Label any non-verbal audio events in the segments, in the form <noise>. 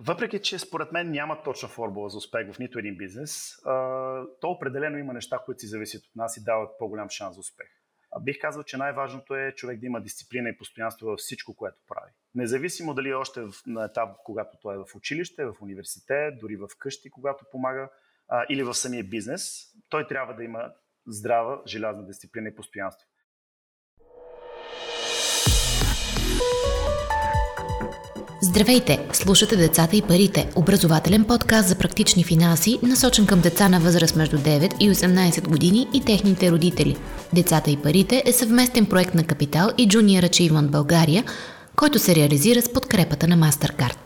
Въпреки, че според мен няма точна формула за успех в нито един бизнес, то определено има неща, които си зависят от нас и дават по-голям шанс за успех. Бих казал, че най-важното е човек да има дисциплина и постоянство във всичко, което прави. Независимо дали е още на етап, когато той е в училище, в университет, дори в къщи, когато помага, или в самия бизнес, той трябва да има здрава, желязна дисциплина и постоянство. Здравейте! Слушате Децата и парите, образователен подкаст за практични финанси, насочен към деца на възраст между 9 и 18 години и техните родители. Децата и парите е съвместен проект на Капитал и Junior Achievement България, който се реализира с подкрепата на MasterCard.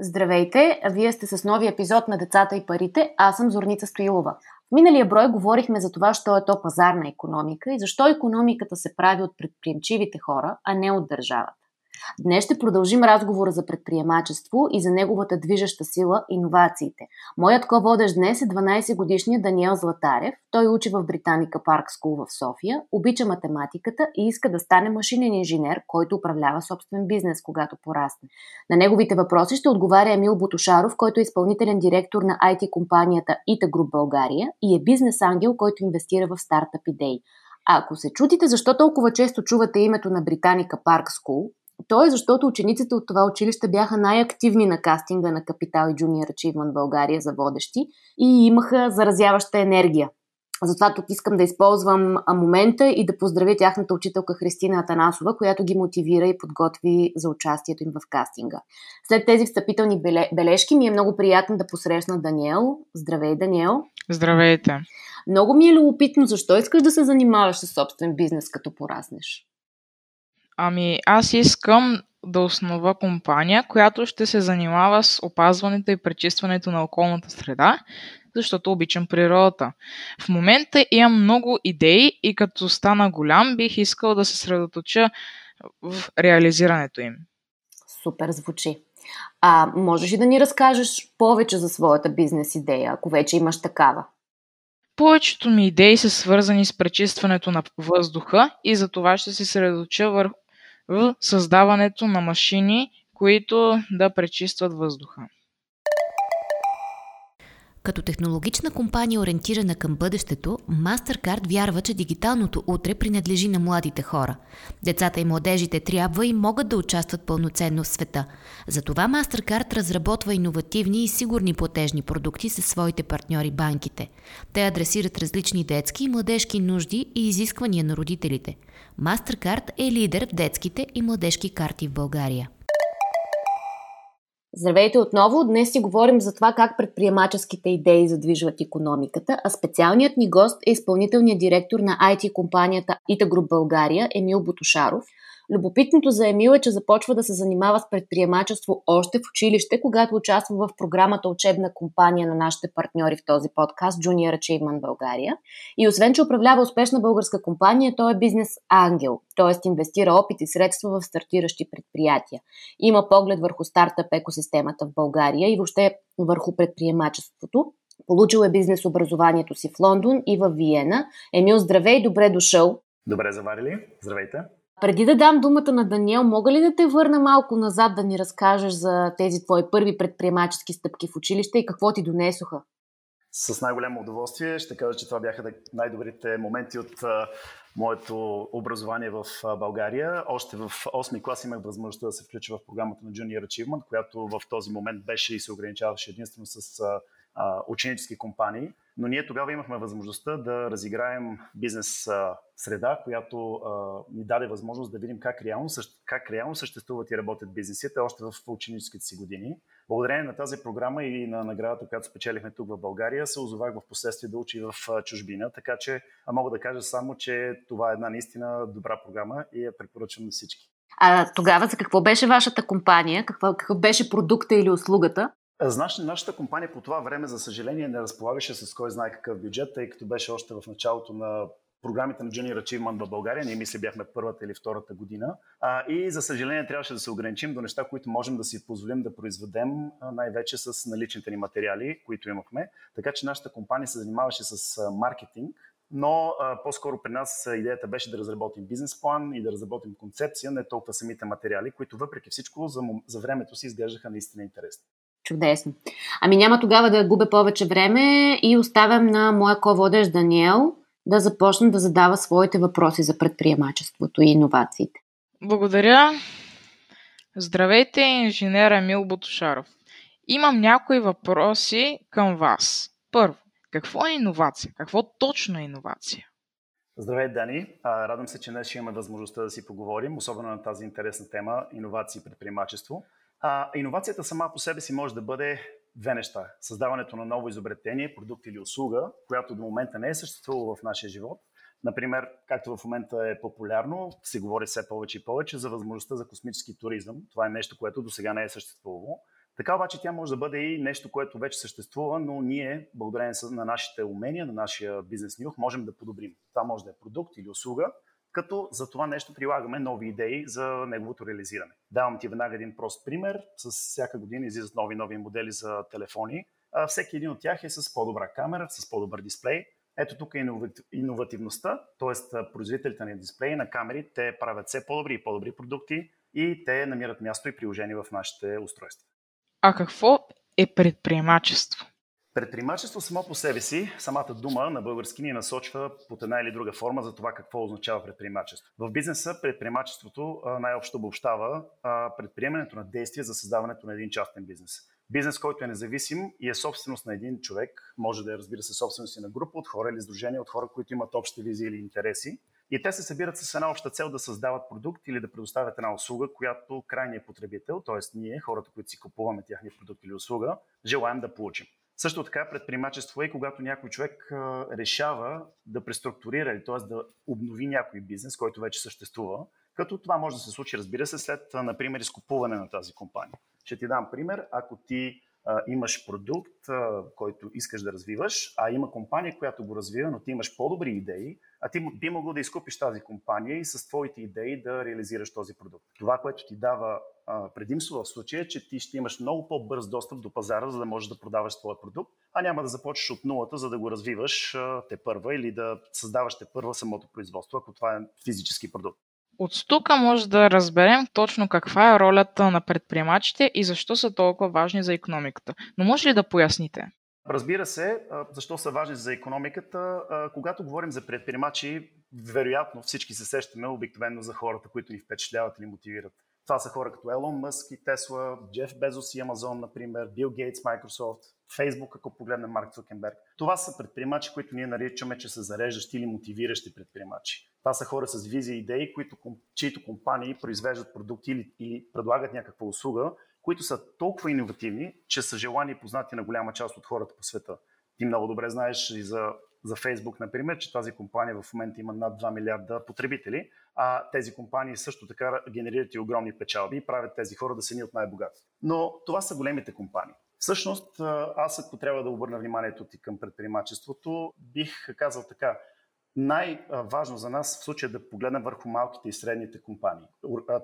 Здравейте! Вие сте с нови епизод на Децата и парите. Аз съм Зорница Стоилова. В миналия брой говорихме за това, що е то пазарна економика и защо економиката се прави от предприемчивите хора, а не от държавата. Днес ще продължим разговора за предприемачество и за неговата движеща сила – иновациите. Моят ко-водещ днес е 12-годишният Даниел Златарев. Той учи в Британика Парк Скул в София, обича математиката и иска да стане машинен инженер, който управлява собствен бизнес, когато порасне. На неговите въпроси ще отговаря Емил Бутушаров, който е изпълнителен директор на IT-компанията Ita Group България и е бизнес ангел, който инвестира в стартъп идеи. А ако се чудите защо толкова често чувате името на Британика Парк Скул, то е защото учениците от това училище бяха най-активни на кастинга на Капитал и Junior Achievement България за водещи и имаха заразяваща енергия. Затова тук искам да използвам момента и да поздравя тяхната учителка Христина Атанасова, която ги мотивира и подготви за участието им в кастинга. След тези встъпителни бележки ми е много приятно да посрещна Даниел. Здравей, Даниел! Здравейте! Много ми е любопитно защо искаш да се занимаваш с собствен бизнес, като пораснеш. Ами, аз искам да основа компания, която ще се занимава с опазването и пречистването на околната среда, защото обичам природата. В момента имам много идеи и като стана голям, бих искал да се средоточа в реализирането им. Супер звучи. А можеш ли да ни разкажеш повече за своята бизнес идея, ако вече имаш такава? Повечето ми идеи са свързани с пречистването на въздуха и за това ще се средоточа върху в създаването на машини, които да пречистват въздуха. Като технологична компания, ориентирана към бъдещето, MasterCard вярва, че дигиталното утре принадлежи на младите хора. Децата и младежите трябва и могат да участват пълноценно в света. Затова MasterCard разработва иновативни и сигурни платежни продукти със своите партньори банките. Те адресират различни детски и младежки нужди и изисквания на родителите. MasterCard е лидер в детските и младежки карти в България. Здравейте отново! Днес си говорим за това как предприемаческите идеи задвижват економиката, а специалният ни гост е изпълнителният директор на IT компанията Ita Group България Емил Бутушаров – Любопитното за Емил е, че започва да се занимава с предприемачество още в училище, когато участва в програмата учебна компания на нашите партньори в този подкаст Junior Achievement България. И освен, че управлява успешна българска компания, той е бизнес ангел, т.е. инвестира опит и средства в стартиращи предприятия. Има поглед върху стартъп екосистемата в България и въобще върху предприемачеството. Получил е бизнес образованието си в Лондон и в Виена. Емил, здравей, добре дошъл! Добре заварили, здравейте! Преди да дам думата на Даниел, мога ли да те върна малко назад да ни разкажеш за тези твои първи предприемачески стъпки в училище и какво ти донесоха? С най-голямо удоволствие ще кажа, че това бяха най-добрите моменти от моето образование в България. Още в 8 клас имах възможността да се включа в програмата на Junior Achievement, която в този момент беше и се ограничаваше единствено с ученически компании. Но ние тогава имахме възможността да разиграем бизнес среда, която а, ни даде възможност да видим как реално, как реално съществуват и работят бизнесите още в ученическите си години. Благодарение на тази програма и на наградата, която спечелихме тук в България, се озовах в последствие да учи в чужбина, така че мога да кажа само, че това е една наистина добра програма и я препоръчвам на всички. А тогава за какво беше вашата компания? Каква, какъв беше продукта или услугата? Знаеш, нашата компания по това време, за съжаление, не разполагаше с кой знае какъв бюджет, тъй като беше още в началото на програмите на Junior Achievement в България. Ние мисля бяхме първата или втората година. А, и за съжаление трябваше да се ограничим до неща, които можем да си позволим да произведем най-вече с наличните ни материали, които имахме. Така че нашата компания се занимаваше с маркетинг но а, по-скоро при нас идеята беше да разработим бизнес план и да разработим концепция, не толкова самите материали, които въпреки всичко за, за времето си изглеждаха наистина интересни. Чудесно. Ами няма тогава да губя повече време и оставям на моя ко-водещ Даниел да започне да задава своите въпроси за предприемачеството и иновациите. Благодаря. Здравейте, инженер Емил Бутушаров. Имам някои въпроси към вас. Първо, какво е иновация? Какво точно е иновация? Здравей, Дани. Радвам се, че днес ще имаме възможността да си поговорим, особено на тази интересна тема иновации и предприемачество. А, иновацията сама по себе си може да бъде две неща. Създаването на ново изобретение, продукт или услуга, която до момента не е съществувала в нашия живот. Например, както в момента е популярно, се говори все повече и повече за възможността за космически туризъм. Това е нещо, което до сега не е съществувало. Така обаче тя може да бъде и нещо, което вече съществува, но ние, благодарение на нашите умения, на нашия бизнес нюх, можем да подобрим. Това може да е продукт или услуга, като за това нещо прилагаме нови идеи за неговото реализиране. Давам ти веднага един прост пример. С всяка година излизат нови нови модели за телефони. А всеки един от тях е с по-добра камера, с по-добър дисплей. Ето тук е иновативността, т.е. производителите на дисплеи, на камери, те правят все по-добри и по-добри продукти и те намират място и приложение в нашите устройства. А какво е предприемачество? Предприемачество само по себе си, самата дума на български ни насочва под една или друга форма за това какво означава предприемачество. В бизнеса предприемачеството най-общо обобщава предприемането на действия за създаването на един частен бизнес. Бизнес, който е независим и е собственост на един човек, може да е разбира се собственост и на група от хора или издружения от хора, които имат общи визии или интереси. И те се събират с една обща цел да създават продукт или да предоставят една услуга, която крайният потребител, т.е. ние, хората, които си купуваме тяхния продукт или услуга, желаем да получим. Също така предприемачество е когато някой човек решава да преструктурира, т.е. да обнови някой бизнес, който вече съществува, като това може да се случи, разбира се, след, например, изкупуване на тази компания. Ще ти дам пример. Ако ти а, имаш продукт, а, който искаш да развиваш, а има компания, която го развива, но ти имаш по-добри идеи, а ти би могъл да изкупиш тази компания и с твоите идеи да реализираш този продукт. Това, което ти дава предимство в случая е, че ти ще имаш много по-бърз достъп до пазара, за да можеш да продаваш твоя продукт, а няма да започнеш от нулата, за да го развиваш те първа или да създаваш те първа самото производство, ако това е физически продукт. От тук може да разберем точно каква е ролята на предприемачите и защо са толкова важни за економиката. Но може ли да поясните? Разбира се, защо са важни за економиката. Когато говорим за предприемачи, вероятно всички се сещаме обикновено за хората, които ни впечатляват или мотивират. Това са хора като Елон Мъск и Тесла, Джеф Безос и Амазон, например, Бил Гейтс, Microsoft, Facebook, ако погледнем Марк Цукенберг. Това са предприемачи, които ние наричаме, че са зареждащи или мотивиращи предприемачи. Това са хора с визия и идеи, които, чието компании произвеждат продукти или, или предлагат някаква услуга, които са толкова иновативни, че са желани и познати на голяма част от хората по света. Ти много добре знаеш и за, за Facebook, например, че тази компания в момента има над 2 милиарда потребители, а тези компании също така генерират и огромни печалби и правят тези хора да са ни от най-богати. Но това са големите компании. Всъщност, аз ако трябва да обърна вниманието ти към предприемачеството, бих казал така, най-важно за нас в случая е да погледнем върху малките и средните компании.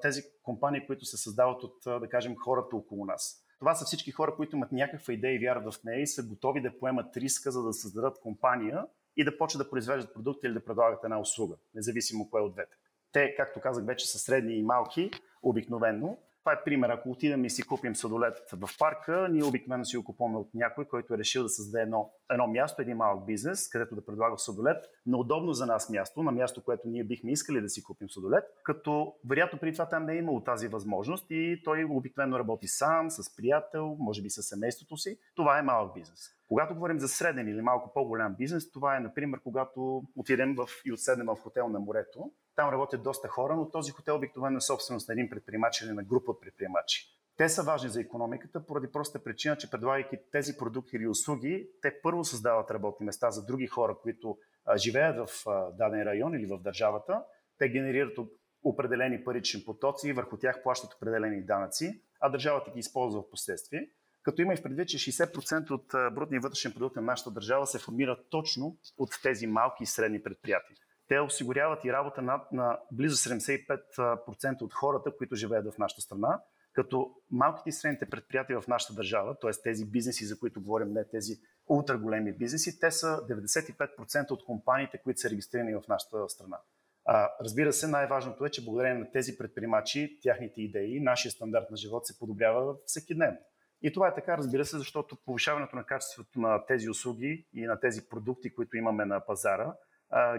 Тези компании, които се създават от, да кажем, хората около нас. Това са всички хора, които имат някаква идея и вярват в нея и са готови да поемат риска, за да създадат компания и да почнат да произвеждат продукти или да предлагат една услуга, независимо кое от двете. Те, както казах, вече са средни и малки, обикновено, това е пример. Ако отидем и си купим сладолет в парка, ние обикновено си го купуваме от някой, който е решил да създаде едно, едно място, един малък бизнес, където да предлага сладолет на удобно за нас място, на място, което ние бихме искали да си купим сладолет, като вероятно преди това там не е имало тази възможност и той обикновено работи сам, с приятел, може би с семейството си. Това е малък бизнес. Когато говорим за среден или малко по-голям бизнес, това е, например, когато отидем в, и отседнем в хотел на морето. Там работят доста хора, но този хотел обикновено е собственост на един предприемач или на група от предприемачи. Те са важни за економиката поради простата причина, че предлагайки тези продукти или услуги, те първо създават работни места за други хора, които живеят в даден район или в държавата. Те генерират определени парични потоци и върху тях плащат определени данъци, а държавата ги използва в последствие като има и в предвид, че 60% от брутния вътрешен продукт на нашата държава се формира точно от тези малки и средни предприятия. Те осигуряват и работа над, на близо 75% от хората, които живеят в нашата страна, Като малките и средните предприятия в нашата държава, т.е. тези бизнеси, за които говорим, не тези ултра големи бизнеси, те са 95% от компаниите, които са регистрирани в нашата страна. А, разбира се, най-важното е, че благодарение на тези предприемачи, тяхните идеи, нашия стандарт на живот се подобрява всеки ден. И това е така, разбира се, защото повишаването на качеството на тези услуги и на тези продукти, които имаме на пазара,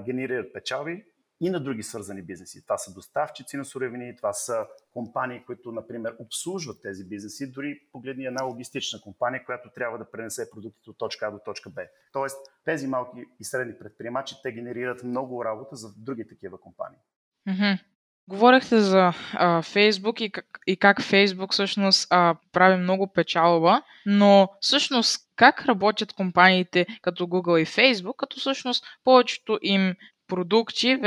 генерират печалби, и на други свързани бизнеси. Това са доставчици на суровини, това са компании, които, например, обслужват тези бизнеси. Дори погледни една логистична компания, която трябва да пренесе продуктите от точка А до точка Б. Тоест, тези малки и средни предприемачи, те генерират много работа за други такива компании. Mm-hmm. Говорихте за а, Фейсбук и как, и как Фейсбук всъщност а, прави много печалба, но всъщност как работят компаниите като Google и Facebook, като всъщност повечето им продукти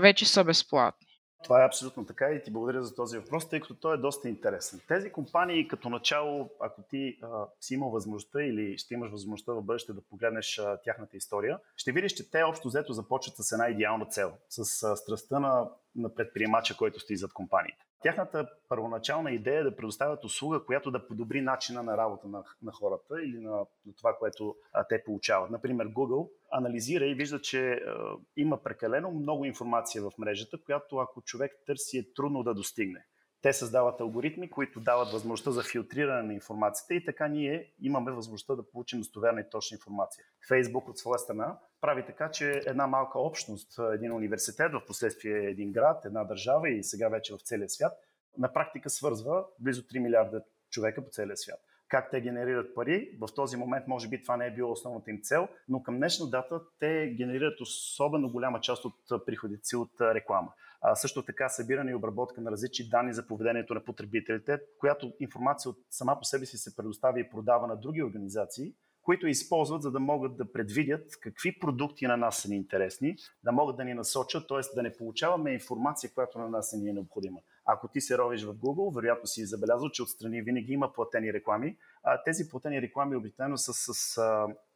вече са безплатни. Това е абсолютно така и ти благодаря за този въпрос, тъй като той е доста интересен. Тези компании като начало, ако ти а, си имал възможността или ще имаш възможността в бъдеще да погледнеш а, тяхната история, ще видиш, че те общо взето започват с една идеална цел, с а, страстта на, на предприемача, който стои зад компаниите. Тяхната първоначална идея е да предоставят услуга, която да подобри начина на работа на, на хората или на, на това, което а, те получават. Например, Google анализира и вижда, че а, има прекалено много информация в мрежата, която ако човек търси е трудно да достигне. Те създават алгоритми, които дават възможността за филтриране на информацията и така ние имаме възможността да получим достоверна и точна информация. Фейсбук от своя страна прави така, че една малка общност, един университет, в последствие един град, една държава и сега вече в целия свят, на практика свързва близо 3 милиарда човека по целия свят как те генерират пари. В този момент може би това не е било основната им цел, но към днешна дата те генерират особено голяма част от приходите си от реклама. Също така събиране и обработка на различни данни за поведението на потребителите, която информация от сама по себе си се предоставя и продава на други организации, които използват, за да могат да предвидят какви продукти на нас са ни интересни, да могат да ни насочат, т.е. да не получаваме информация, която на нас ни е необходима. Ако ти се ровиш в Google, вероятно си забелязал, че отстрани винаги има платени реклами. А тези платени реклами обикновено са с...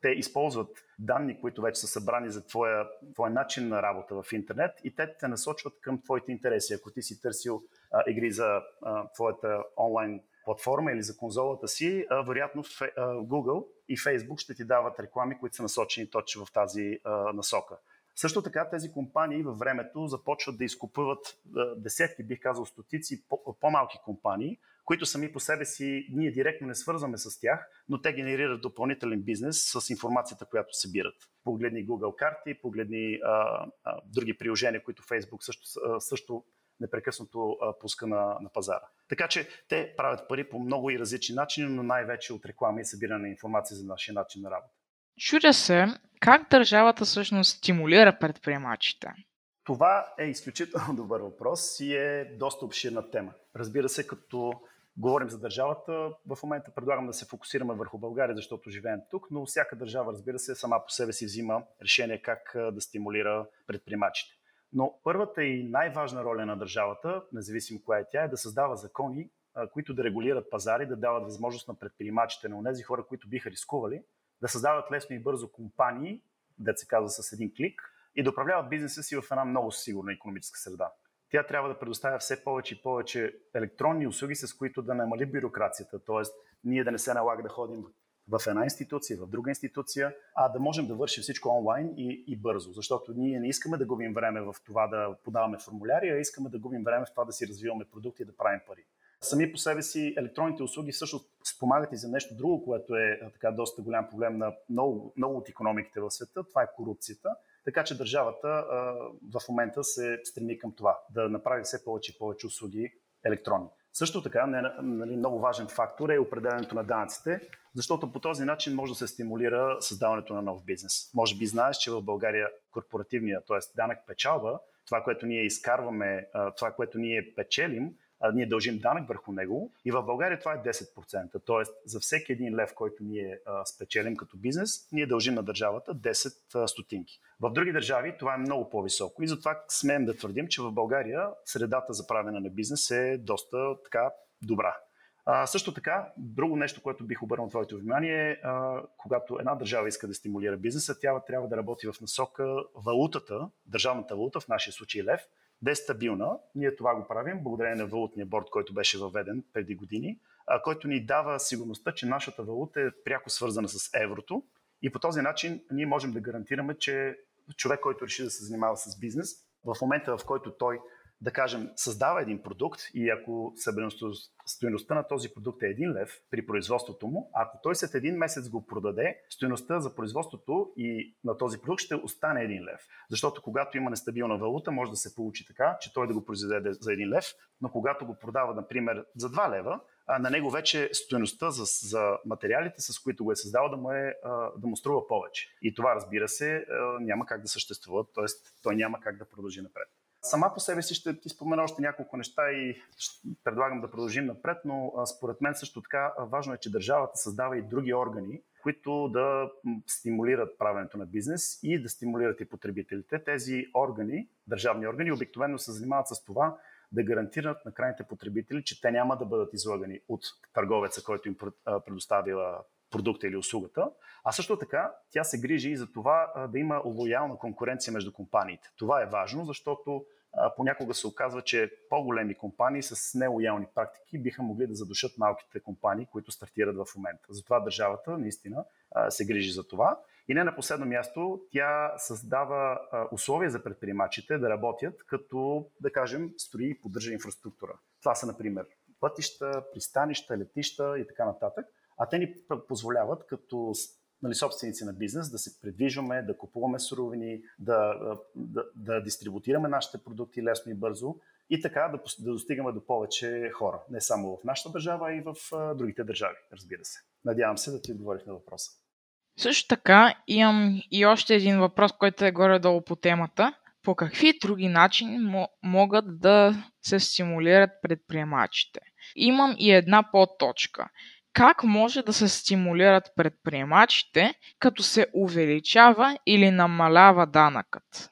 Те използват данни, които вече са събрани за твоя, твоя начин на работа в интернет и те те насочват към твоите интереси. Ако ти си търсил а, игри за а, твоята онлайн платформа или за конзолата си, а, вероятно в, а, Google и Facebook ще ти дават реклами, които са насочени точно в тази а, насока. Също така тези компании във времето започват да изкупуват десетки, бих казал стотици по-малки компании, които сами по себе си ние директно не свързваме с тях, но те генерират допълнителен бизнес с информацията, която събират. Погледни Google карти, погледни а, а, други приложения, които Facebook също, също непрекъснато а, пуска на, на пазара. Така че те правят пари по много и различни начини, но най-вече от реклама и събиране на информация за нашия начин на работа. Чудя се как държавата всъщност стимулира предприемачите. Това е изключително <laughs> добър въпрос и е доста обширна тема. Разбира се, като говорим за държавата, в момента предлагам да се фокусираме върху България, защото живеем тук, но всяка държава, разбира се, сама по себе си взима решение как да стимулира предприемачите. Но първата и най-важна роля на държавата, независимо коя е тя, е да създава закони, които да регулират пазари, да дават възможност на предприемачите, на тези хора, които биха рискували, да създават лесно и бързо компании, да се казва с един клик, и да управляват бизнеса си в една много сигурна економическа среда. Тя трябва да предоставя все повече и повече електронни услуги, с които да намали бюрокрацията, т.е. ние да не се налага да ходим в една институция, в друга институция, а да можем да вършим всичко онлайн и, и бързо. Защото ние не искаме да губим време в това да подаваме формуляри, а искаме да губим време в това да си развиваме продукти и да правим пари. Сами по себе си електронните услуги също спомагат и за нещо друго, което е така доста голям проблем на много, много от економиките в света. Това е корупцията. Така че държавата в момента се стреми към това, да направи все повече и повече услуги електронни. Също така, нали, много важен фактор е определенето на данъците, защото по този начин може да се стимулира създаването на нов бизнес. Може би знаеш, че в България корпоративния, т.е. данък печалба, това, което ние изкарваме, това, което ние печелим, а, ние дължим данък върху него и в България това е 10%. Тоест за всеки един лев, който ние а, спечелим като бизнес, ние дължим на държавата 10 а, стотинки. В други държави това е много по-високо и затова смеем да твърдим, че в България средата за правене на бизнес е доста така добра. А, също така, друго нещо, което бих обърнал твоето внимание, е, когато една държава иска да стимулира бизнеса, тя трябва да работи в насока валутата, държавната валута, в нашия случай лев, да е стабилна. Ние това го правим благодарение на валутния борт, който беше въведен преди години, а, който ни дава сигурността, че нашата валута е пряко свързана с еврото и по този начин ние можем да гарантираме, че човек, който реши да се занимава с бизнес, в момента в който той да кажем, създава един продукт и ако стоеността на този продукт е един лев при производството му, ако той след един месец го продаде, стоеността за производството и на този продукт ще остане един лев. Защото когато има нестабилна валута, може да се получи така, че той да го произведе за един лев, но когато го продава, например, за 2 лева, а на него вече стоеността за, за материалите, с които го е създал, да му, е, да му струва повече. И това, разбира се, няма как да съществува, т.е. той няма как да продължи напред. Сама по себе си ще ти спомена още няколко неща и предлагам да продължим напред, но според мен също така важно е, че държавата създава и други органи, които да стимулират правенето на бизнес и да стимулират и потребителите. Тези органи, държавни органи, обикновено се занимават с това да гарантират на крайните потребители, че те няма да бъдат излагани от търговеца, който им предоставила продукта или услугата, а също така тя се грижи и за това да има лоялна конкуренция между компаниите. Това е важно, защото понякога се оказва, че по-големи компании с нелоялни практики биха могли да задушат малките компании, които стартират в момента. Затова държавата наистина се грижи за това. И не на последно място, тя създава условия за предприемачите да работят, като, да кажем, строи и поддържа инфраструктура. Това са, например, пътища, пристанища, летища и така нататък а те ни позволяват като нали, собственици на бизнес да се предвижваме, да купуваме суровини, да, да, да дистрибутираме нашите продукти лесно и бързо и така да, да достигаме до повече хора. Не само в нашата държава, а и в другите държави, разбира се. Надявам се да ти отговорих на въпроса. Също така имам и още един въпрос, който е горе-долу по темата. По какви други начини могат да се стимулират предприемачите? Имам и една подточка как може да се стимулират предприемачите, като се увеличава или намалява данъкът?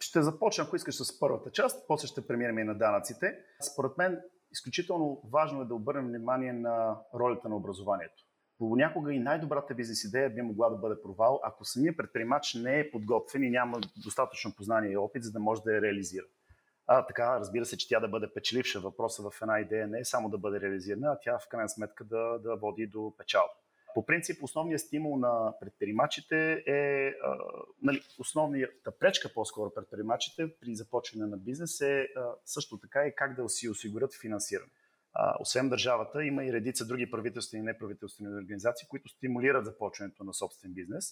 Ще започна, ако искаш, с първата част, после ще преминем и на данъците. Според мен, изключително важно е да обърнем внимание на ролята на образованието. Понякога и най-добрата бизнес идея би могла да бъде провал, ако самия предприемач не е подготвен и няма достатъчно познание и опит, за да може да я реализира. А, така, разбира се, че тя да бъде печеливша. Въпросът в една идея не е само да бъде реализирана, а тя в крайна сметка да, да води до печалба. По принцип, основният стимул на предприемачите е, а, нали, основната пречка по-скоро предприемачите при започване на бизнес е а, също така и как да си осигурят финансиране. А, освен държавата, има и редица други правителствени и неправителствени организации, които стимулират започването на собствен бизнес.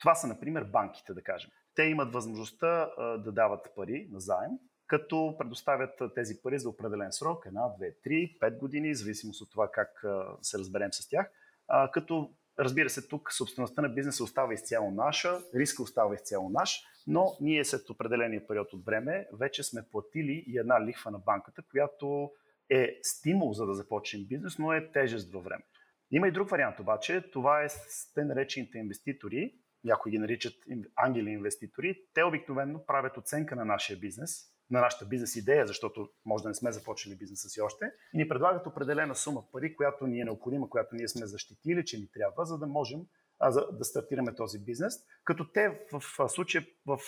Това са, например, банките, да кажем. Те имат възможността а, да дават пари на заем, като предоставят тези пари за определен срок, една, две, три, пет години, в зависимост от това как се разберем с тях. Като Разбира се, тук собствеността на бизнеса остава изцяло наша, риска остава изцяло наш, но ние след определения период от време вече сме платили и една лихва на банката, която е стимул за да започнем бизнес, но е тежест във времето. Има и друг вариант обаче, това е с те наречените инвеститори, някои ги наричат ангели инвеститори. Те обикновено правят оценка на нашия бизнес, на нашата бизнес идея, защото може да не сме започнали бизнеса си още, и ни предлагат определена сума пари, която ни е необходима, която ние сме защитили, че ни трябва, за да можем а, за, да стартираме този бизнес, като те в, случая, в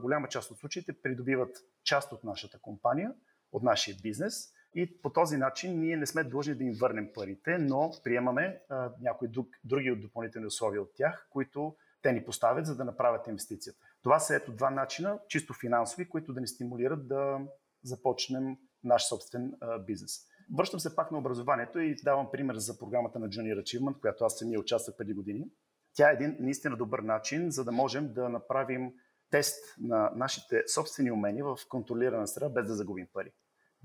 голяма част от случаите придобиват част от нашата компания, от нашия бизнес и по този начин ние не сме длъжни да им върнем парите, но приемаме а, някои друг, други допълнителни условия от тях, които те ни поставят, за да направят инвестицията. Това са ето два начина, чисто финансови, които да ни стимулират да започнем наш собствен бизнес. Връщам се пак на образованието и давам пример за програмата на Junior Achievement, която аз самия участвах преди години. Тя е един наистина добър начин, за да можем да направим тест на нашите собствени умения в контролирана среда, без да загубим пари.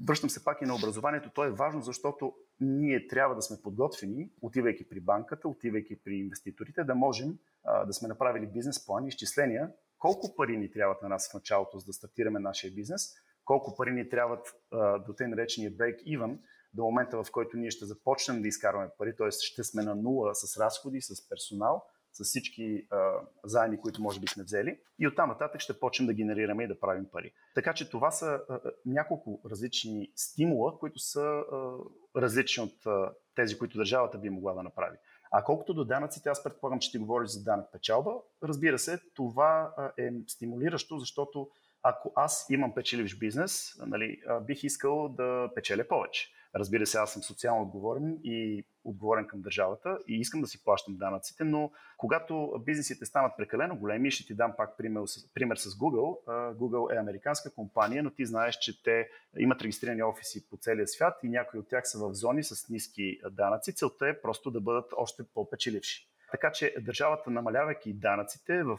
Връщам се пак и на образованието. То е важно, защото ние трябва да сме подготвени, отивайки при банката, отивайки при инвеститорите, да можем а, да сме направили бизнес план и изчисления колко пари ни трябват на нас в началото, за да стартираме нашия бизнес, колко пари ни трябват а, до тъй наречения break-even, до момента в който ние ще започнем да изкарваме пари, т.е. ще сме на нула с разходи, с персонал, с всички а, заеми, които може би сме взели и оттам нататък ще почнем да генерираме и да правим пари. Така че това са а, няколко различни стимула, които са а, различни от а, тези, които държавата би могла да направи. А колкото до данъците, аз предполагам, че ти говориш за данък печалба. Разбира се, това е стимулиращо, защото ако аз имам печеливш бизнес, нали, бих искал да печеля повече. Разбира се, аз съм социално отговорен и отговорен към държавата и искам да си плащам данъците, но когато бизнесите станат прекалено големи, ще ти дам пак пример с, пример с Google. Google е американска компания, но ти знаеш, че те имат регистрирани офиси по целия свят и някои от тях са в зони с ниски данъци. Целта е просто да бъдат още по-печеливши. Така че държавата, намалявайки данъците в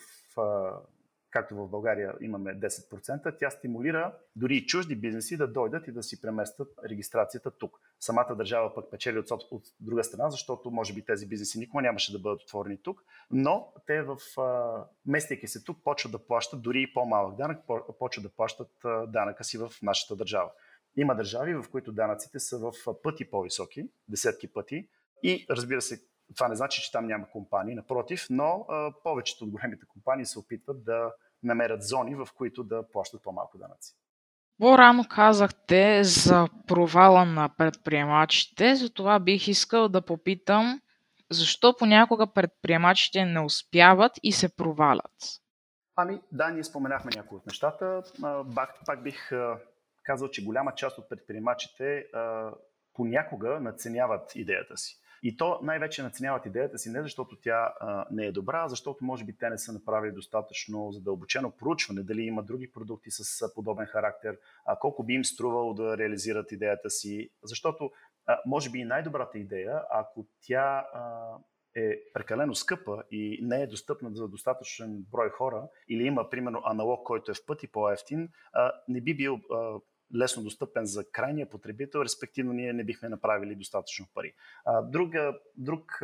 както в България имаме 10%, тя стимулира дори и чужди бизнеси да дойдат и да си преместят регистрацията тук. Самата държава пък печели от, от друга страна, защото може би тези бизнеси никога нямаше да бъдат отворени тук, но те в местейки се тук почват да плащат дори и по-малък данък, почват да плащат данъка си в нашата държава. Има държави, в които данъците са в пъти по-високи, десетки пъти, и разбира се, това не значи, че там няма компании, напротив, но а, повечето от големите компании се опитват да намерят зони, в които да плащат по-малко данъци. По-рано казахте за провала на предприемачите, затова бих искал да попитам защо понякога предприемачите не успяват и се провалят? Ами да, ние споменахме някои от нещата. Пак, пак бих казал, че голяма част от предприемачите понякога наценяват идеята си. И то най-вече наценяват идеята си не защото тя а, не е добра, а защото може би те не са направили достатъчно задълбочено проучване, дали има други продукти с подобен характер, а, колко би им струвало да реализират идеята си. Защото а, може би и най-добрата идея, ако тя а, е прекалено скъпа и не е достъпна за достатъчен брой хора, или има, примерно, аналог, който е в пъти по-ефтин, не би бил лесно достъпен за крайния потребител, респективно ние не бихме направили достатъчно пари. Друга, друг,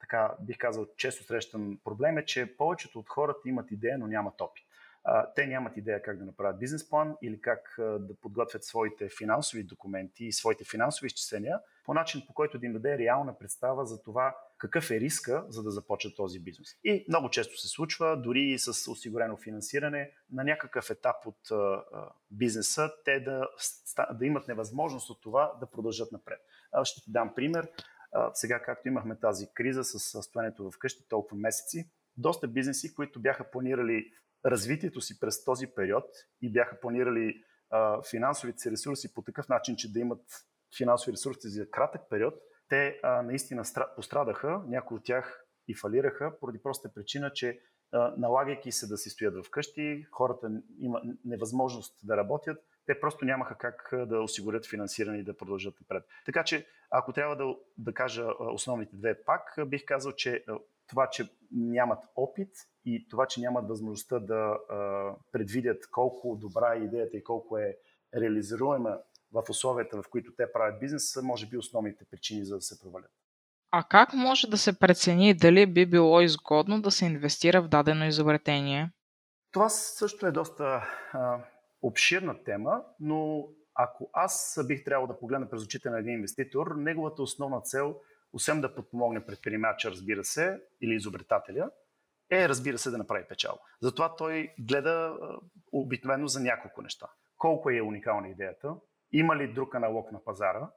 така бих казал, често срещан проблем е, че повечето от хората имат идея, но нямат опит те нямат идея как да направят бизнес план или как да подготвят своите финансови документи и своите финансови изчисления по начин, по който да им даде реална представа за това какъв е риска, за да започнат този бизнес. И много често се случва, дори и с осигурено финансиране, на някакъв етап от бизнеса, те да, да имат невъзможност от това да продължат напред. Ще ти дам пример. Сега, както имахме тази криза с състоянието в къщи толкова месеци, доста бизнеси, които бяха планирали развитието си през този период и бяха планирали а, финансовите си ресурси по такъв начин, че да имат финансови ресурси за кратък период, те а, наистина пострадаха, някои от тях и фалираха, поради проста причина, че а, налагайки се да си стоят вкъщи, хората има невъзможност да работят, те просто нямаха как да осигурят финансиране и да продължат напред. Така че, ако трябва да, да кажа основните две пак, бих казал, че това, че нямат опит и това, че нямат възможността да предвидят колко добра е идеята и колко е реализируема в условията, в които те правят бизнес, са може би основните причини за да се провалят. А как може да се прецени дали би било изгодно да се инвестира в дадено изобретение? Това също е доста а, обширна тема, но ако аз бих трябвало да погледна през очите на един инвеститор, неговата основна цел – освен да подпомогне предприемача, разбира се, или изобретателя, е, разбира се, да направи печал. Затова той гледа обикновено за няколко неща. Колко е уникална идеята, има ли друг аналог на пазара,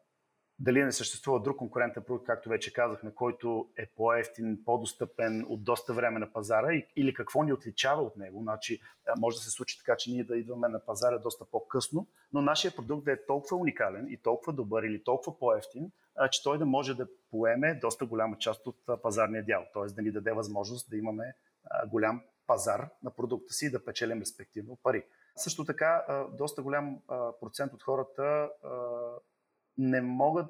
дали не съществува друг конкурентен продукт, както вече казахме, който е по-ефтин, по-достъпен от доста време на пазара или какво ни отличава от него. Значи, може да се случи така, че ние да идваме на пазара доста по-късно, но нашия продукт да е толкова уникален и толкова добър или толкова по-ефтин, че той да може да поеме доста голяма част от пазарния дял, т.е. да ни даде възможност да имаме голям пазар на продукта си и да печелим респективно пари. Също така, доста голям процент от хората не могат,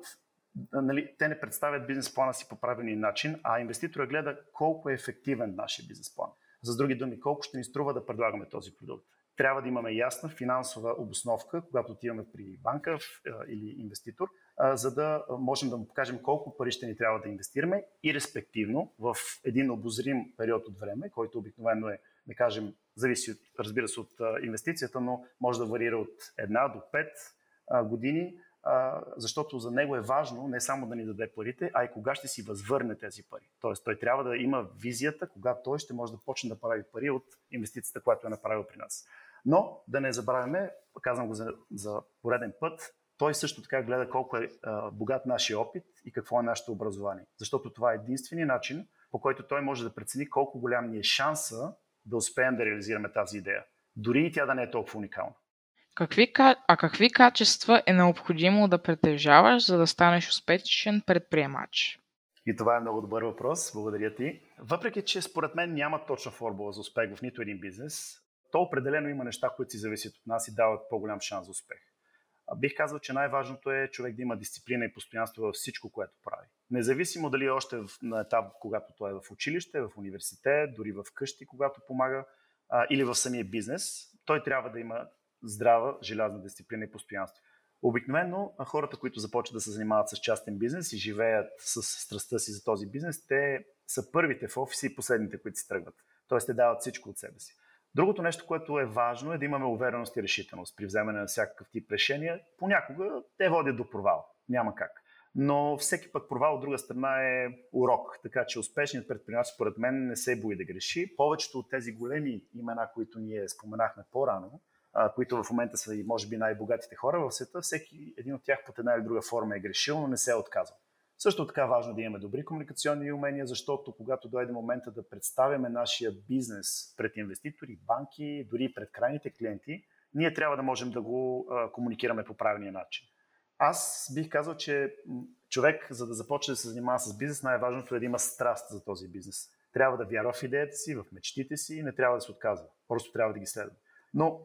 нали, те не представят бизнес плана си по правилния начин, а инвеститора гледа колко е ефективен нашия бизнес план. За други думи, колко ще ни струва да предлагаме този продукт. Трябва да имаме ясна финансова обосновка, когато отиваме при банка или инвеститор, за да можем да му покажем колко пари ще ни трябва да инвестираме и респективно в един обозрим период от време, който обикновено е, да кажем, зависи разбира се от инвестицията, но може да варира от една до 5 години, защото за него е важно не само да ни даде парите, а и кога ще си възвърне тези пари. Тоест той трябва да има визията, кога той ще може да почне да прави пари от инвестицията, която е направил при нас. Но да не забравяме, казвам го за, за пореден път, той също така гледа колко е а, богат нашия опит и какво е нашето образование. Защото това е единствения начин, по който той може да прецени колко голям ни е шанса да успеем да реализираме тази идея. дори и тя да не е толкова уникална. Какви, а какви качества е необходимо да притежаваш, за да станеш успешен предприемач? И това е много добър въпрос. Благодаря ти. Въпреки, че според мен няма точна формула за успех в нито един бизнес, то определено има неща, които си зависят от нас и дават по-голям шанс за успех. Бих казал, че най-важното е човек да има дисциплина и постоянство във всичко, което прави. Независимо дали е още на етап, когато той е в училище, в университет, дори в къщи, когато помага, или в самия бизнес, той трябва да има здрава, желязна дисциплина и постоянство. Обикновено хората, които започват да се занимават с частен бизнес и живеят с страстта си за този бизнес, те са първите в офиса и последните, които си тръгват. Тоест, те дават всичко от себе си. Другото нещо, което е важно, е да имаме увереност и решителност при вземане на всякакъв тип решения. Понякога те водят до провал. Няма как. Но всеки пък провал от друга страна е урок. Така че успешният предприемач, според мен, не се бои да греши. Повечето от тези големи имена, които ние споменахме по-рано, които в момента са и може би най-богатите хора в света, всеки един от тях под една или друга форма е грешил, но не се е отказал. Също така важно да имаме добри комуникационни умения, защото когато дойде момента да представяме нашия бизнес пред инвеститори, банки, дори пред крайните клиенти, ние трябва да можем да го комуникираме по правилния начин. Аз бих казал, че човек, за да започне да се занимава с бизнес, най-важното е да има страст за този бизнес. Трябва да вярва в идеята си, в мечтите си и не трябва да се отказва. Просто трябва да ги следва. Но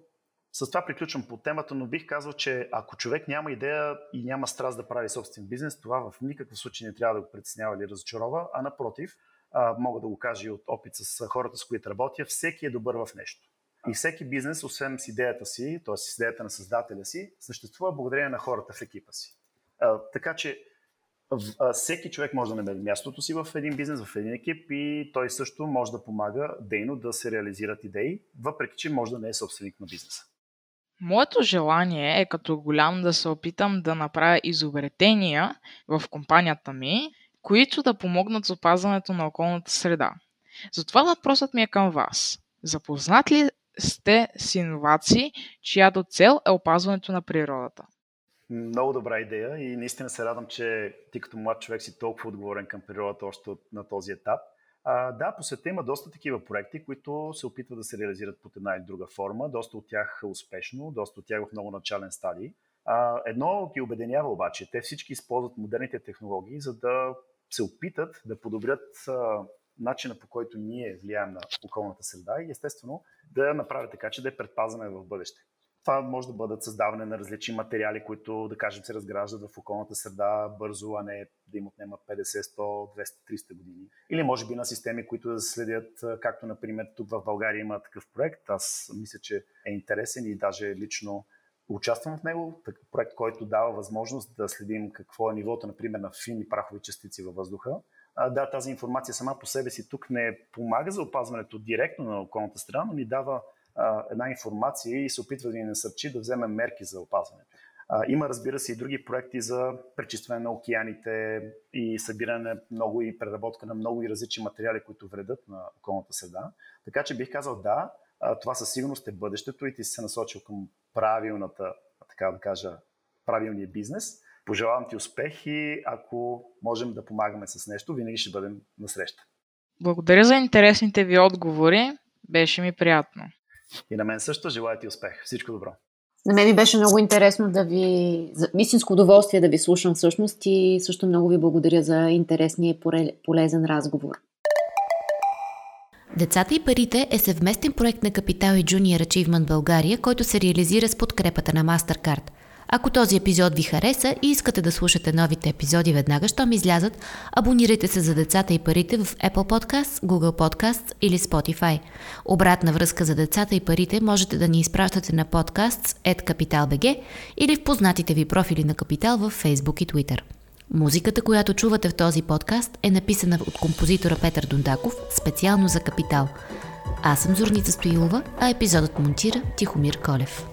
с това приключвам по темата, но бих казал, че ако човек няма идея и няма страст да прави собствен бизнес, това в никакъв случай не трябва да го притеснява или разочарова, а напротив, мога да го кажа и от опит с хората, с които работя, всеки е добър в нещо. И всеки бизнес, освен с идеята си, т.е. с идеята на създателя си, съществува благодарение на хората в екипа си. така че всеки човек може да намери мястото си в един бизнес, в един екип и той също може да помага дейно да се реализират идеи, въпреки че може да не е собственик на бизнеса. Моето желание е като голям да се опитам да направя изобретения в компанията ми, които да помогнат за опазването на околната среда. Затова въпросът ми е към вас. Запознат ли сте с иновации, чиято цел е опазването на природата? Много добра идея и наистина се радвам, че ти като млад човек си толкова отговорен към природата още на този етап. А, да, по света има доста такива проекти, които се опитват да се реализират под една или друга форма. Доста от тях успешно, доста от тях в много начален стадий. А, едно ги обединява обаче. Те всички използват модерните технологии, за да се опитат да подобрят а, начина по който ние влияем на околната среда и естествено да направят така, че да е предпазваме в бъдеще. Това може да бъдат създаване на различни материали, които, да кажем, се разграждат в околната среда бързо, а не да им отнема 50, 100, 200, 300 години. Или може би на системи, които да следят, както например тук в България има такъв проект. Аз мисля, че е интересен и даже лично участвам в него. Такъв проект, който дава възможност да следим какво е нивото, например, на фини прахови частици във въздуха. А, да, тази информация сама по себе си тук не помага за опазването директно на околната страна, но ни дава една информация и се опитва да ни насърчи да вземем мерки за опазването. А, има, разбира се, и други проекти за пречистване на океаните и събиране много и преработка на много и различни материали, които вредят на околната среда. Така че бих казал да, това със сигурност е бъдещето и ти си се насочил към правилната, така да кажа, правилния бизнес. Пожелавам ти успех и ако можем да помагаме с нещо, винаги ще бъдем на среща. Благодаря за интересните ви отговори. Беше ми приятно. И на мен също желая ти успех. Всичко добро. На мен ми беше много интересно да ви... Истинско удоволствие да ви слушам всъщност и също много ви благодаря за интересния и полезен разговор. Децата и парите е съвместен проект на Капитал и Junior Achievement България, който се реализира с подкрепата на MasterCard – ако този епизод ви хареса и искате да слушате новите епизоди веднага, щом излязат, абонирайте се за децата и парите в Apple Podcasts, Google Podcasts или Spotify. Обратна връзка за децата и парите можете да ни изпращате на podcasts.capital.bg или в познатите ви профили на Капитал в Facebook и Twitter. Музиката, която чувате в този подкаст е написана от композитора Петър Дундаков специално за Капитал. Аз съм Зорница Стоилова, а епизодът монтира Тихомир Колев.